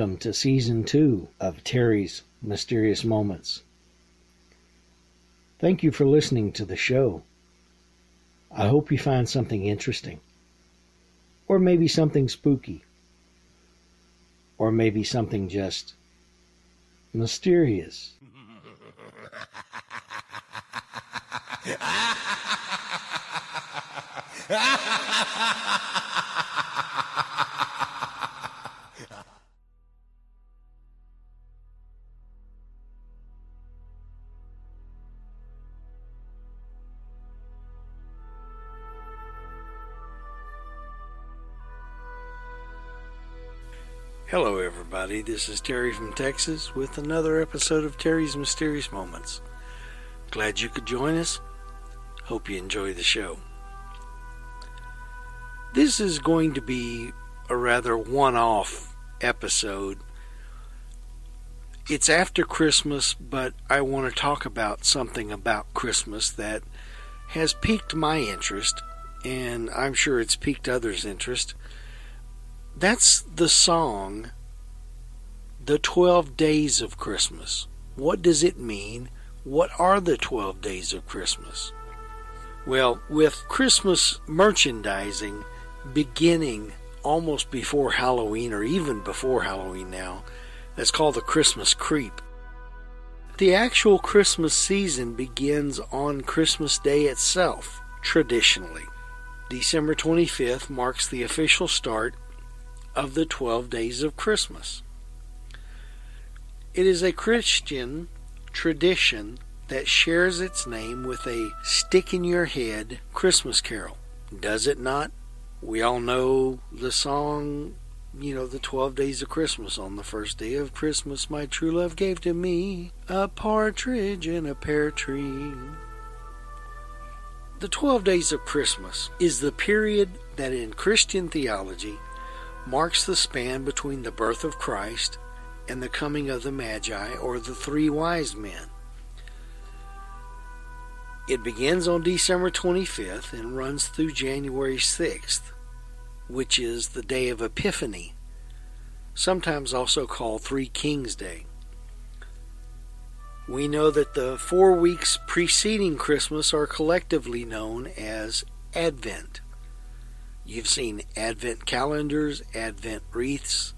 Welcome to season two of Terry's Mysterious Moments. Thank you for listening to the show. I hope you find something interesting, or maybe something spooky, or maybe something just mysterious. everybody. This is Terry from Texas with another episode of Terry's Mysterious Moments. Glad you could join us. Hope you enjoy the show. This is going to be a rather one off episode. It's after Christmas, but I want to talk about something about Christmas that has piqued my interest, and I'm sure it's piqued others' interest that's the song, The 12 Days of Christmas. What does it mean? What are the 12 days of Christmas? Well, with Christmas merchandising beginning almost before Halloween or even before Halloween now, that's called the Christmas creep. The actual Christmas season begins on Christmas Day itself, traditionally. December 25th marks the official start of the 12 days of Christmas. It is a Christian tradition that shares its name with a stick in your head Christmas carol. Does it not? We all know the song, you know, the 12 days of Christmas. On the first day of Christmas, my true love gave to me a partridge in a pear tree. The 12 days of Christmas is the period that in Christian theology marks the span between the birth of Christ and the coming of the Magi or the three wise men. It begins on December 25th and runs through January 6th, which is the day of Epiphany, sometimes also called Three Kings Day. We know that the four weeks preceding Christmas are collectively known as Advent. You've seen Advent calendars, Advent wreaths,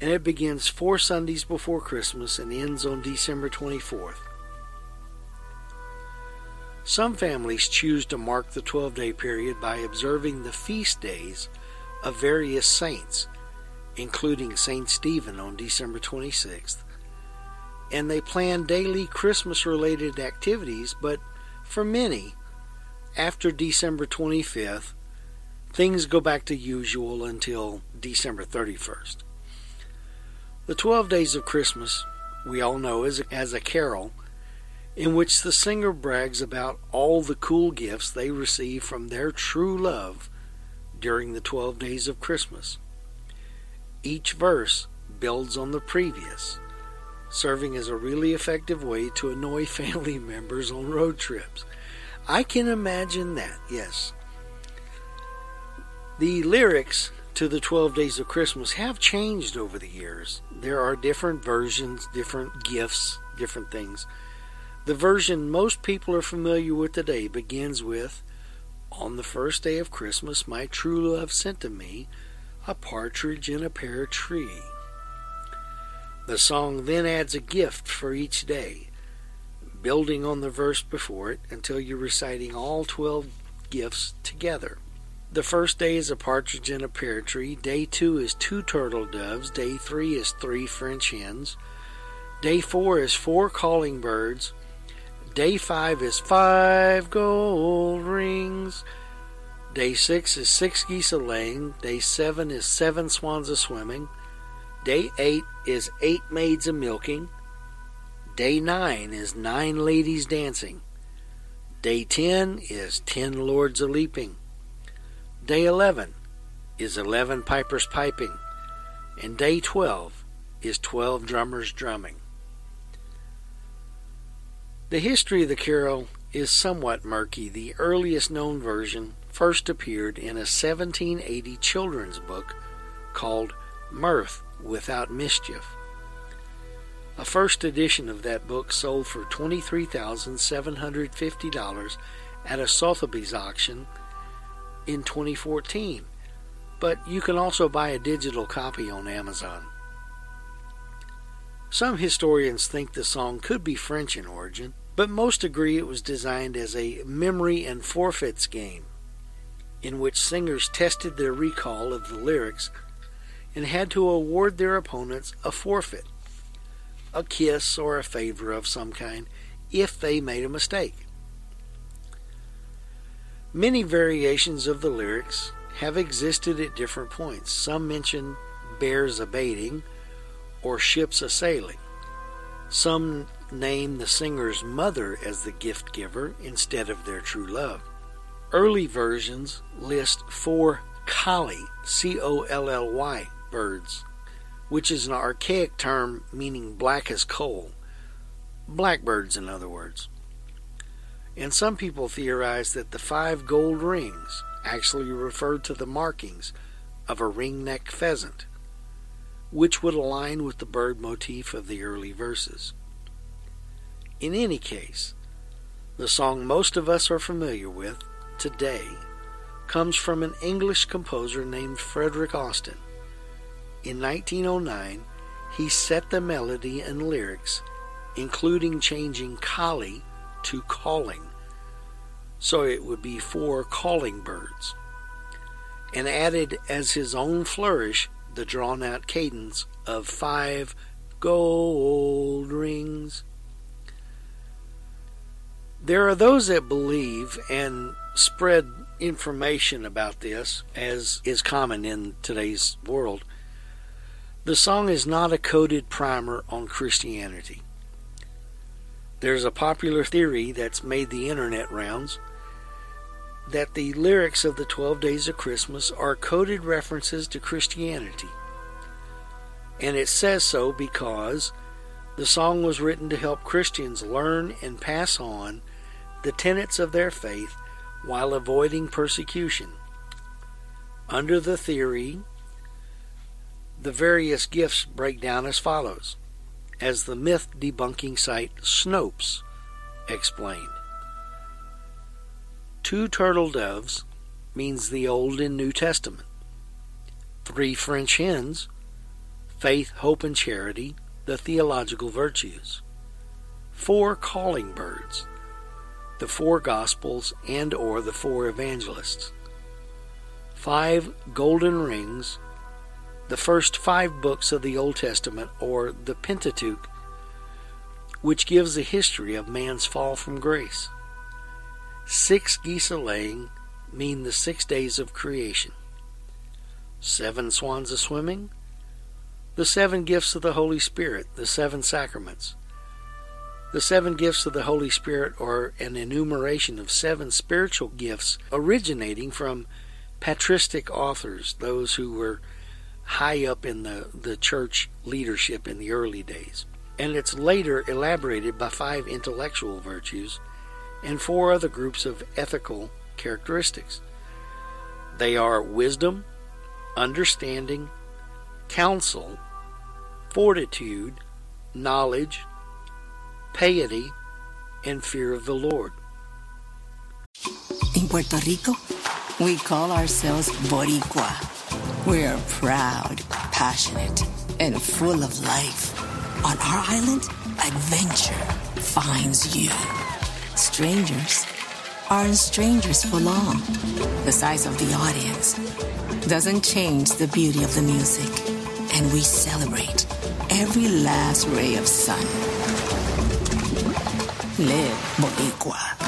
and it begins four Sundays before Christmas and ends on December 24th. Some families choose to mark the 12 day period by observing the feast days of various saints, including St. Stephen on December 26th, and they plan daily Christmas related activities, but for many, after December 25th, things go back to usual until December 31st. The 12 Days of Christmas, we all know a, as a carol, in which the singer brags about all the cool gifts they receive from their true love during the 12 days of Christmas. Each verse builds on the previous, serving as a really effective way to annoy family members on road trips. I can imagine that, yes. The lyrics to the 12 Days of Christmas have changed over the years. There are different versions, different gifts, different things. The version most people are familiar with today begins with On the first day of Christmas, my true love sent to me a partridge in a pear tree. The song then adds a gift for each day, building on the verse before it until you're reciting all 12 gifts together. The first day is a partridge in a pear tree. Day two is two turtle doves. Day three is three French hens. Day four is four calling birds. Day five is five gold rings. Day six is six geese a laying. Day seven is seven swans a swimming. Day eight is eight maids a milking. Day nine is nine ladies dancing. Day ten is ten lords a leaping. Day eleven is eleven pipers piping. And day twelve is twelve drummers drumming. The history of the carol is somewhat murky. The earliest known version first appeared in a 1780 children's book called Mirth Without Mischief. A first edition of that book sold for $23,750 at a Sotheby's auction in 2014, but you can also buy a digital copy on Amazon. Some historians think the song could be French in origin, but most agree it was designed as a memory and forfeits game in which singers tested their recall of the lyrics and had to award their opponents a forfeit, a kiss or a favor of some kind, if they made a mistake. Many variations of the lyrics have existed at different points. Some mention bears a baiting or ships a sailing. Some name the singer's mother as the gift giver instead of their true love. Early versions list four collie, C O L L Y, birds, which is an archaic term meaning black as coal. Blackbirds, in other words. And some people theorize that the five gold rings actually referred to the markings of a ringneck pheasant which would align with the bird motif of the early verses. In any case, the song most of us are familiar with today comes from an English composer named Frederick Austin. In 1909, he set the melody and lyrics, including changing collie to calling, so it would be four calling birds, and added as his own flourish the drawn out cadence of five gold rings. There are those that believe and spread information about this, as is common in today's world. The song is not a coded primer on Christianity. There's a popular theory that's made the internet rounds that the lyrics of the 12 Days of Christmas are coded references to Christianity. And it says so because the song was written to help Christians learn and pass on the tenets of their faith while avoiding persecution. Under the theory, the various gifts break down as follows, as the myth debunking site Snopes explained. Two turtle doves means the Old and New Testament. Three French hens, faith, hope, and charity, the theological virtues. Four calling birds, the four gospels and or the four evangelists. Five golden rings, the first five books of the Old Testament or the Pentateuch, which gives a history of man's fall from grace. Six geese a laying mean the six days of creation. Seven swans a swimming, the seven gifts of the Holy Spirit, the seven sacraments. The seven gifts of the Holy Spirit are an enumeration of seven spiritual gifts originating from patristic authors, those who were high up in the, the church leadership in the early days. And it's later elaborated by five intellectual virtues and four other groups of ethical characteristics. They are wisdom, understanding, counsel, fortitude, knowledge, piety, and fear of the Lord. In Puerto Rico, we call ourselves Boricua. We're proud, passionate, and full of life. On our island, adventure finds you. Strangers aren't strangers for long. The size of the audience doesn't change the beauty of the music, and we celebrate every last ray of sun. Live Boricua.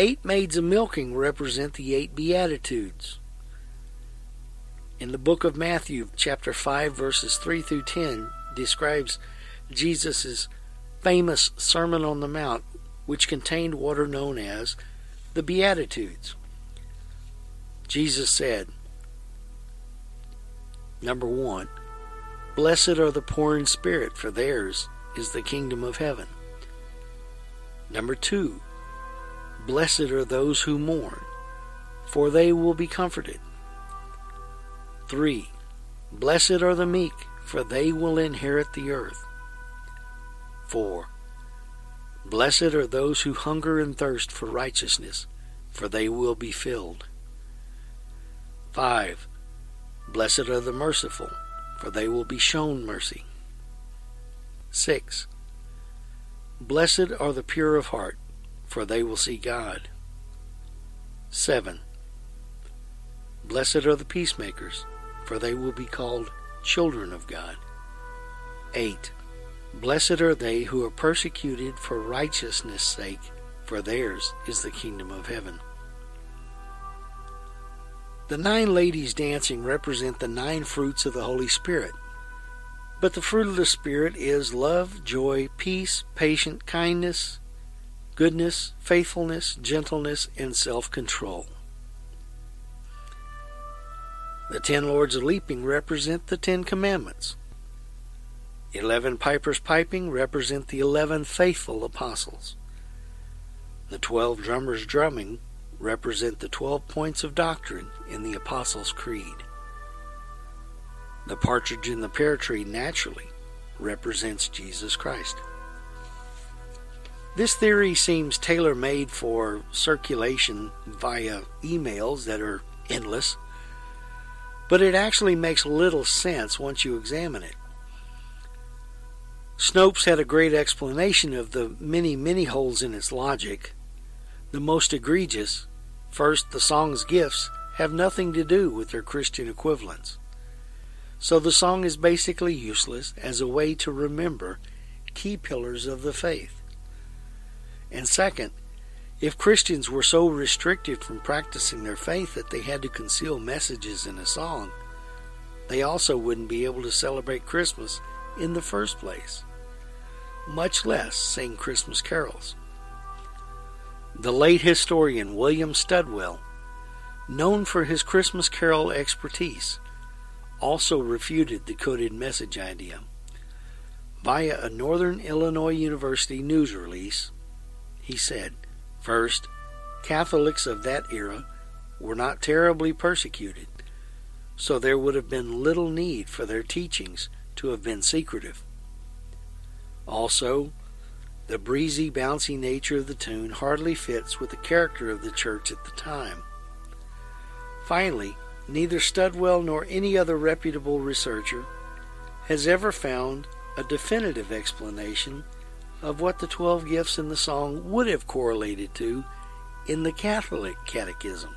Eight maids of milking represent the eight Beatitudes. In the book of Matthew, chapter 5, verses 3 through 10, describes Jesus' famous Sermon on the Mount, which contained what are known as the Beatitudes. Jesus said, Number one, Blessed are the poor in spirit, for theirs is the kingdom of heaven. Number two, Blessed are those who mourn, for they will be comforted. 3. Blessed are the meek, for they will inherit the earth. 4. Blessed are those who hunger and thirst for righteousness, for they will be filled. 5. Blessed are the merciful, for they will be shown mercy. 6. Blessed are the pure of heart, for they will see God. 7. Blessed are the peacemakers, for they will be called children of God. 8. Blessed are they who are persecuted for righteousness' sake, for theirs is the kingdom of heaven. The nine ladies dancing represent the nine fruits of the Holy Spirit. But the fruit of the Spirit is love, joy, peace, patience, kindness, goodness, faithfulness, gentleness, and self control. The ten lords of leaping represent the Ten Commandments. Eleven pipers piping represent the eleven faithful apostles. The twelve drummers drumming represent the twelve points of doctrine in the Apostles' Creed. The partridge in the pear tree naturally represents Jesus Christ. This theory seems tailor made for circulation via emails that are endless, but it actually makes little sense once you examine it. Snopes had a great explanation of the many, many holes in its logic. The most egregious, first, the song's gifts have nothing to do with their Christian equivalents. So the song is basically useless as a way to remember key pillars of the faith. And second, if Christians were so restricted from practicing their faith that they had to conceal messages in a song, they also wouldn't be able to celebrate Christmas in the first place, much less sing Christmas carols. The late historian William Studwell, known for his Christmas carol expertise, also refuted the coded message idea. Via a Northern Illinois University news release, he said, First, Catholics of that era were not terribly persecuted, so there would have been little need for their teachings to have been secretive. Also, the breezy, bouncy nature of the tune hardly fits with the character of the church at the time. Finally, neither Studwell nor any other reputable researcher has ever found a definitive explanation of what the 12 gifts in the song would have correlated to in the Catholic Catechism.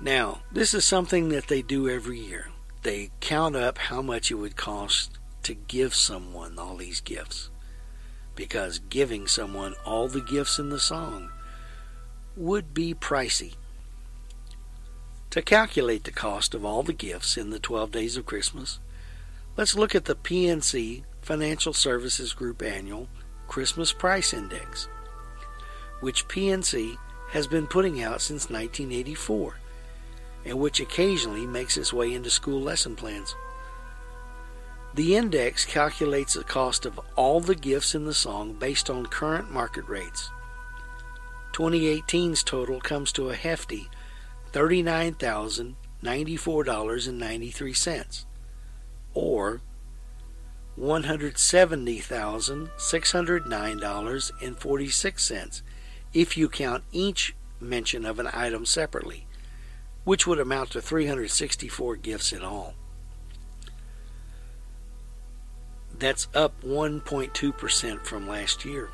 Now, this is something that they do every year. They count up how much it would cost to give someone all these gifts. Because giving someone all the gifts in the song would be pricey. To calculate the cost of all the gifts in the 12 days of Christmas, let's look at the PNC Financial Services Group Annual Christmas Price Index, which PNC has been putting out since 1984 and which occasionally makes its way into school lesson plans. The index calculates the cost of all the gifts in the song based on current market rates. 2018's total comes to a hefty $39,094.93, or $170,609.46 if you count each mention of an item separately which would amount to 364 gifts in all. That's up 1.2% from last year.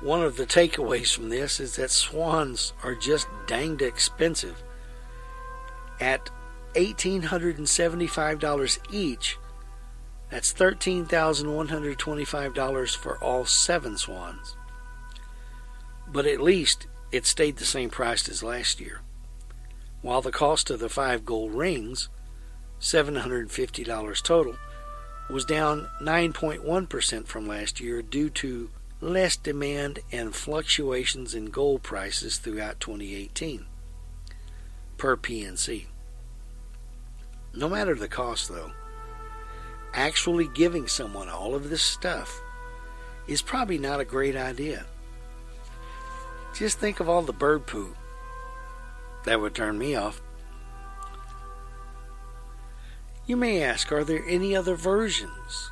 One of the takeaways from this is that swans are just danged expensive. At $1,875 each, that's $13,125 for all seven swans. But at least it stayed the same price as last year, while the cost of the five gold rings, $750 total, was down 9.1% from last year due to less demand and fluctuations in gold prices throughout 2018, per PNC. No matter the cost, though, actually giving someone all of this stuff is probably not a great idea. Just think of all the bird poo. That would turn me off. You may ask, are there any other versions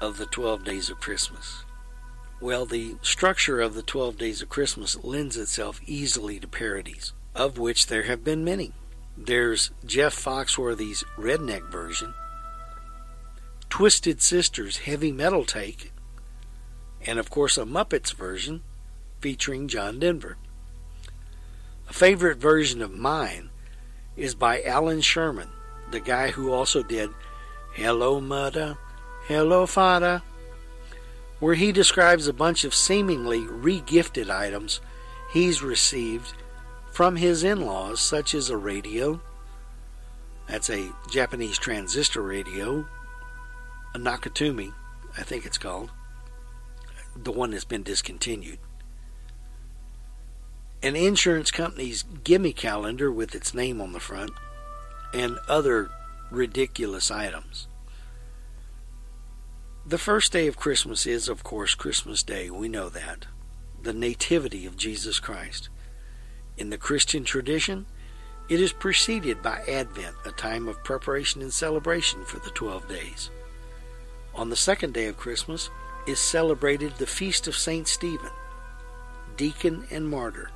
of the 12 Days of Christmas? Well, the structure of the 12 Days of Christmas lends itself easily to parodies, of which there have been many. There's Jeff Foxworthy's redneck version, Twisted Sister's heavy metal take, and of course a Muppets version featuring John Denver. A favorite version of mine is by Allan Sherman, the guy who also did Hello Mother, Hello Father, where he describes a bunch of seemingly regifted items he's received from his in laws, such as a radio, that's a Japanese transistor radio, Nakatomi, I think it's called, the one that's been discontinued an insurance company's gimme calendar with its name on the front, and other ridiculous items. The first day of Christmas is, of course, Christmas Day. We know that. The Nativity of Jesus Christ. In the Christian tradition, it is preceded by Advent, a time of preparation and celebration for the 12 days. On the second day of Christmas is celebrated the Feast of St. Stephen, deacon and martyr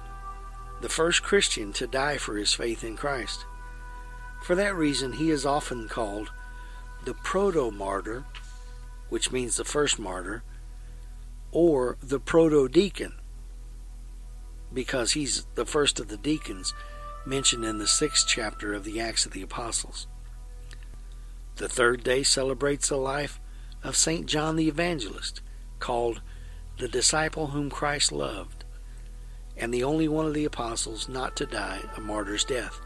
the first Christian to die for his faith in Christ. For that reason, he is often called the proto martyr, which means the first martyr, or the proto deacon, because he's the first of the deacons mentioned in the sixth chapter of the Acts of the Apostles. The third day celebrates the life of St. John the Evangelist, called the disciple whom Christ loved and the only one of the apostles not to die a martyr's death.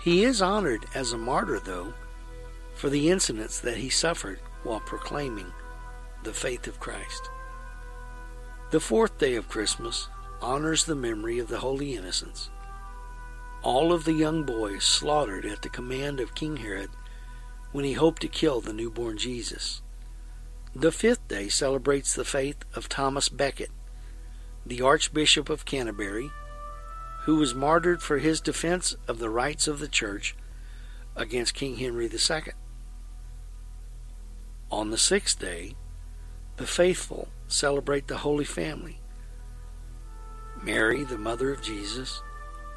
He is honored as a martyr, though, for the incidents that he suffered while proclaiming the faith of Christ. The fourth day of Christmas honors the memory of the Holy Innocents. All of the young boys slaughtered at the command of King Herod when he hoped to kill the newborn Jesus. The fifth day celebrates the faith of Thomas Becket, the Archbishop of Canterbury, who was martyred for his defense of the rights of the Church against King Henry II. On the sixth day, the faithful celebrate the Holy Family Mary, the mother of Jesus,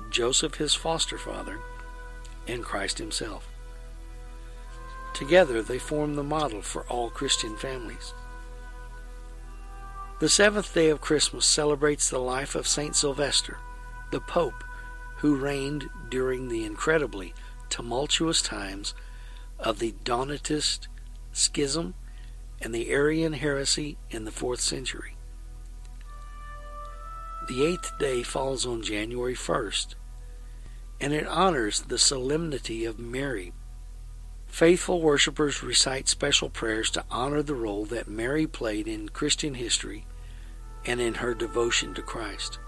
Joseph, his foster father, and Christ himself. Together, they form the model for all Christian families. The seventh day of Christmas celebrates the life of Saint Sylvester, the Pope, who reigned during the incredibly tumultuous times of the Donatist schism and the Arian heresy in the fourth century. The eighth day falls on January 1st, and it honors the solemnity of Mary. Faithful worshippers recite special prayers to honor the role that Mary played in Christian history and in her devotion to Christ.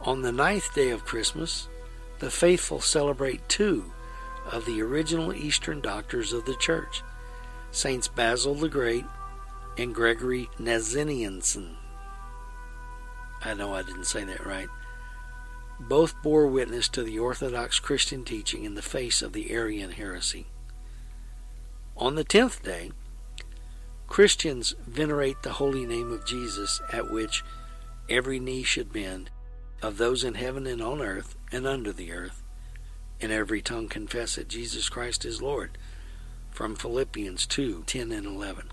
On the ninth day of Christmas, the faithful celebrate two of the original Eastern doctors of the Church, Saints Basil the Great and Gregory Nazianzen. I know I didn't say that right. Both bore witness to the Orthodox Christian teaching in the face of the Arian heresy. On the tenth day, Christians venerate the holy name of Jesus, at which every knee should bend, of those in heaven and on earth and under the earth, and every tongue confess that Jesus Christ is Lord. From Philippians 2 10 and 11.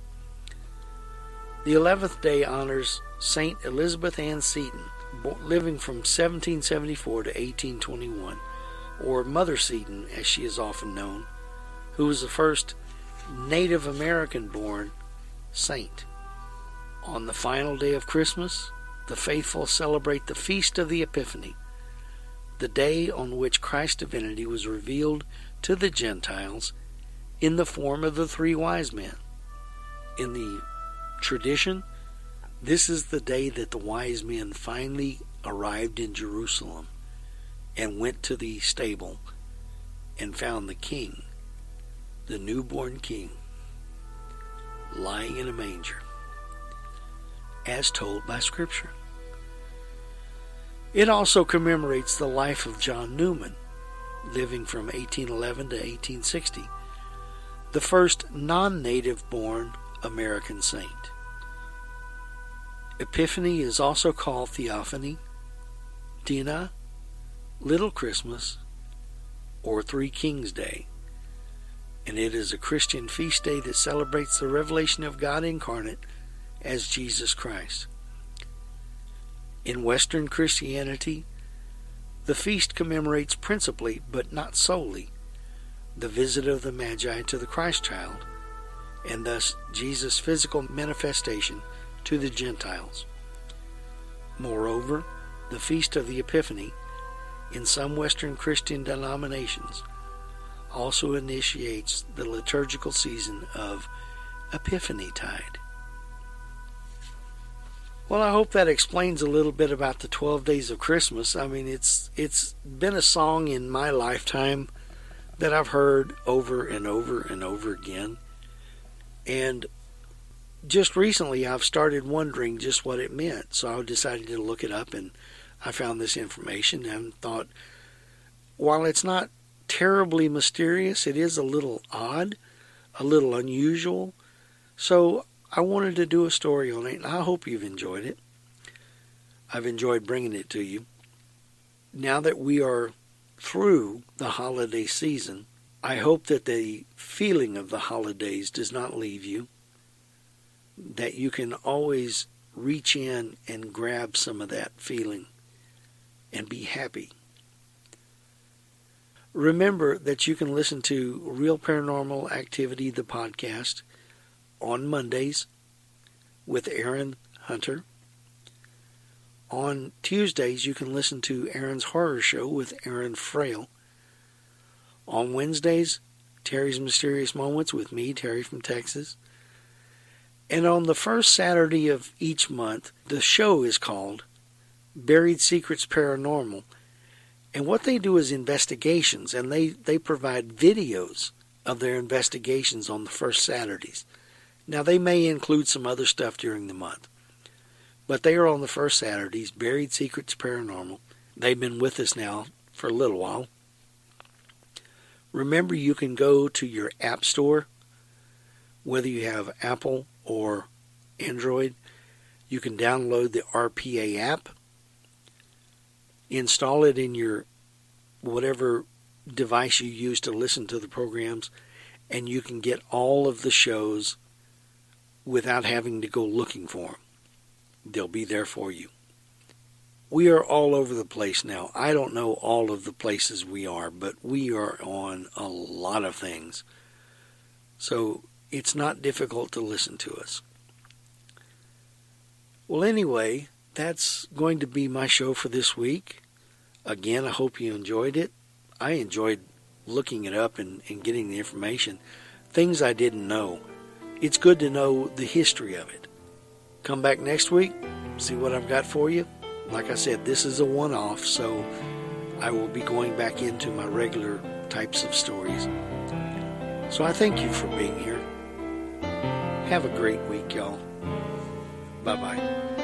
The eleventh day honors Saint Elizabeth Ann Seton, living from 1774 to 1821, or Mother Seton as she is often known, who was the first Native American born saint. On the final day of Christmas, the faithful celebrate the Feast of the Epiphany, the day on which Christ's divinity was revealed to the Gentiles in the form of the three wise men. In the tradition, this is the day that the wise men finally arrived in Jerusalem and went to the stable and found the king, the newborn king, lying in a manger, as told by Scripture. It also commemorates the life of John Neumann, living from 1811 to 1860, the first non native born American saint. Epiphany is also called Theophany, Dina, Little Christmas, or Three Kings Day, and it is a Christian feast day that celebrates the revelation of God incarnate as Jesus Christ. In Western Christianity, the feast commemorates principally, but not solely, the visit of the Magi to the Christ child, and thus Jesus' physical manifestation to the Gentiles. Moreover, the Feast of the Epiphany, in some Western Christian denominations, also initiates the liturgical season of Epiphany Tide. Well, I hope that explains a little bit about the 12 days of Christmas. I mean, it's it's been a song in my lifetime that I've heard over and over and over again. And just recently I've started wondering just what it meant. So I decided to look it up and I found this information and thought while it's not terribly mysterious, it is a little odd, a little unusual. So I wanted to do a story on it and I hope you've enjoyed it. I've enjoyed bringing it to you. Now that we are through the holiday season, I hope that the feeling of the holidays does not leave you that you can always reach in and grab some of that feeling and be happy. Remember that you can listen to Real Paranormal Activity, the podcast, on Mondays with Aaron Hunter. On Tuesdays, you can listen to Aaron's Horror Show with Aaron Frail. On Wednesdays, Terry's Mysterious Moments with me, Terry from Texas. And on the first Saturday of each month, the show is called Buried Secrets Paranormal. And what they do is investigations, and they, they provide videos of their investigations on the first Saturdays. Now, they may include some other stuff during the month, but they are on the first Saturdays, Buried Secrets Paranormal. They've been with us now for a little while. Remember, you can go to your App Store, whether you have Apple or Android. You can download the RPA app, install it in your whatever device you use to listen to the programs, and you can get all of the shows without having to go looking for them. They'll be there for you. We are all over the place now. I don't know all of the places we are, but we are on a lot of things. So it's not difficult to listen to us. Well, anyway, that's going to be my show for this week. Again, I hope you enjoyed it. I enjoyed looking it up and, and getting the information. Things I didn't know. It's good to know the history of it. Come back next week, see what I've got for you. Like I said, this is a one off, so I will be going back into my regular types of stories. So I thank you for being here. Have a great week, y'all. Bye bye.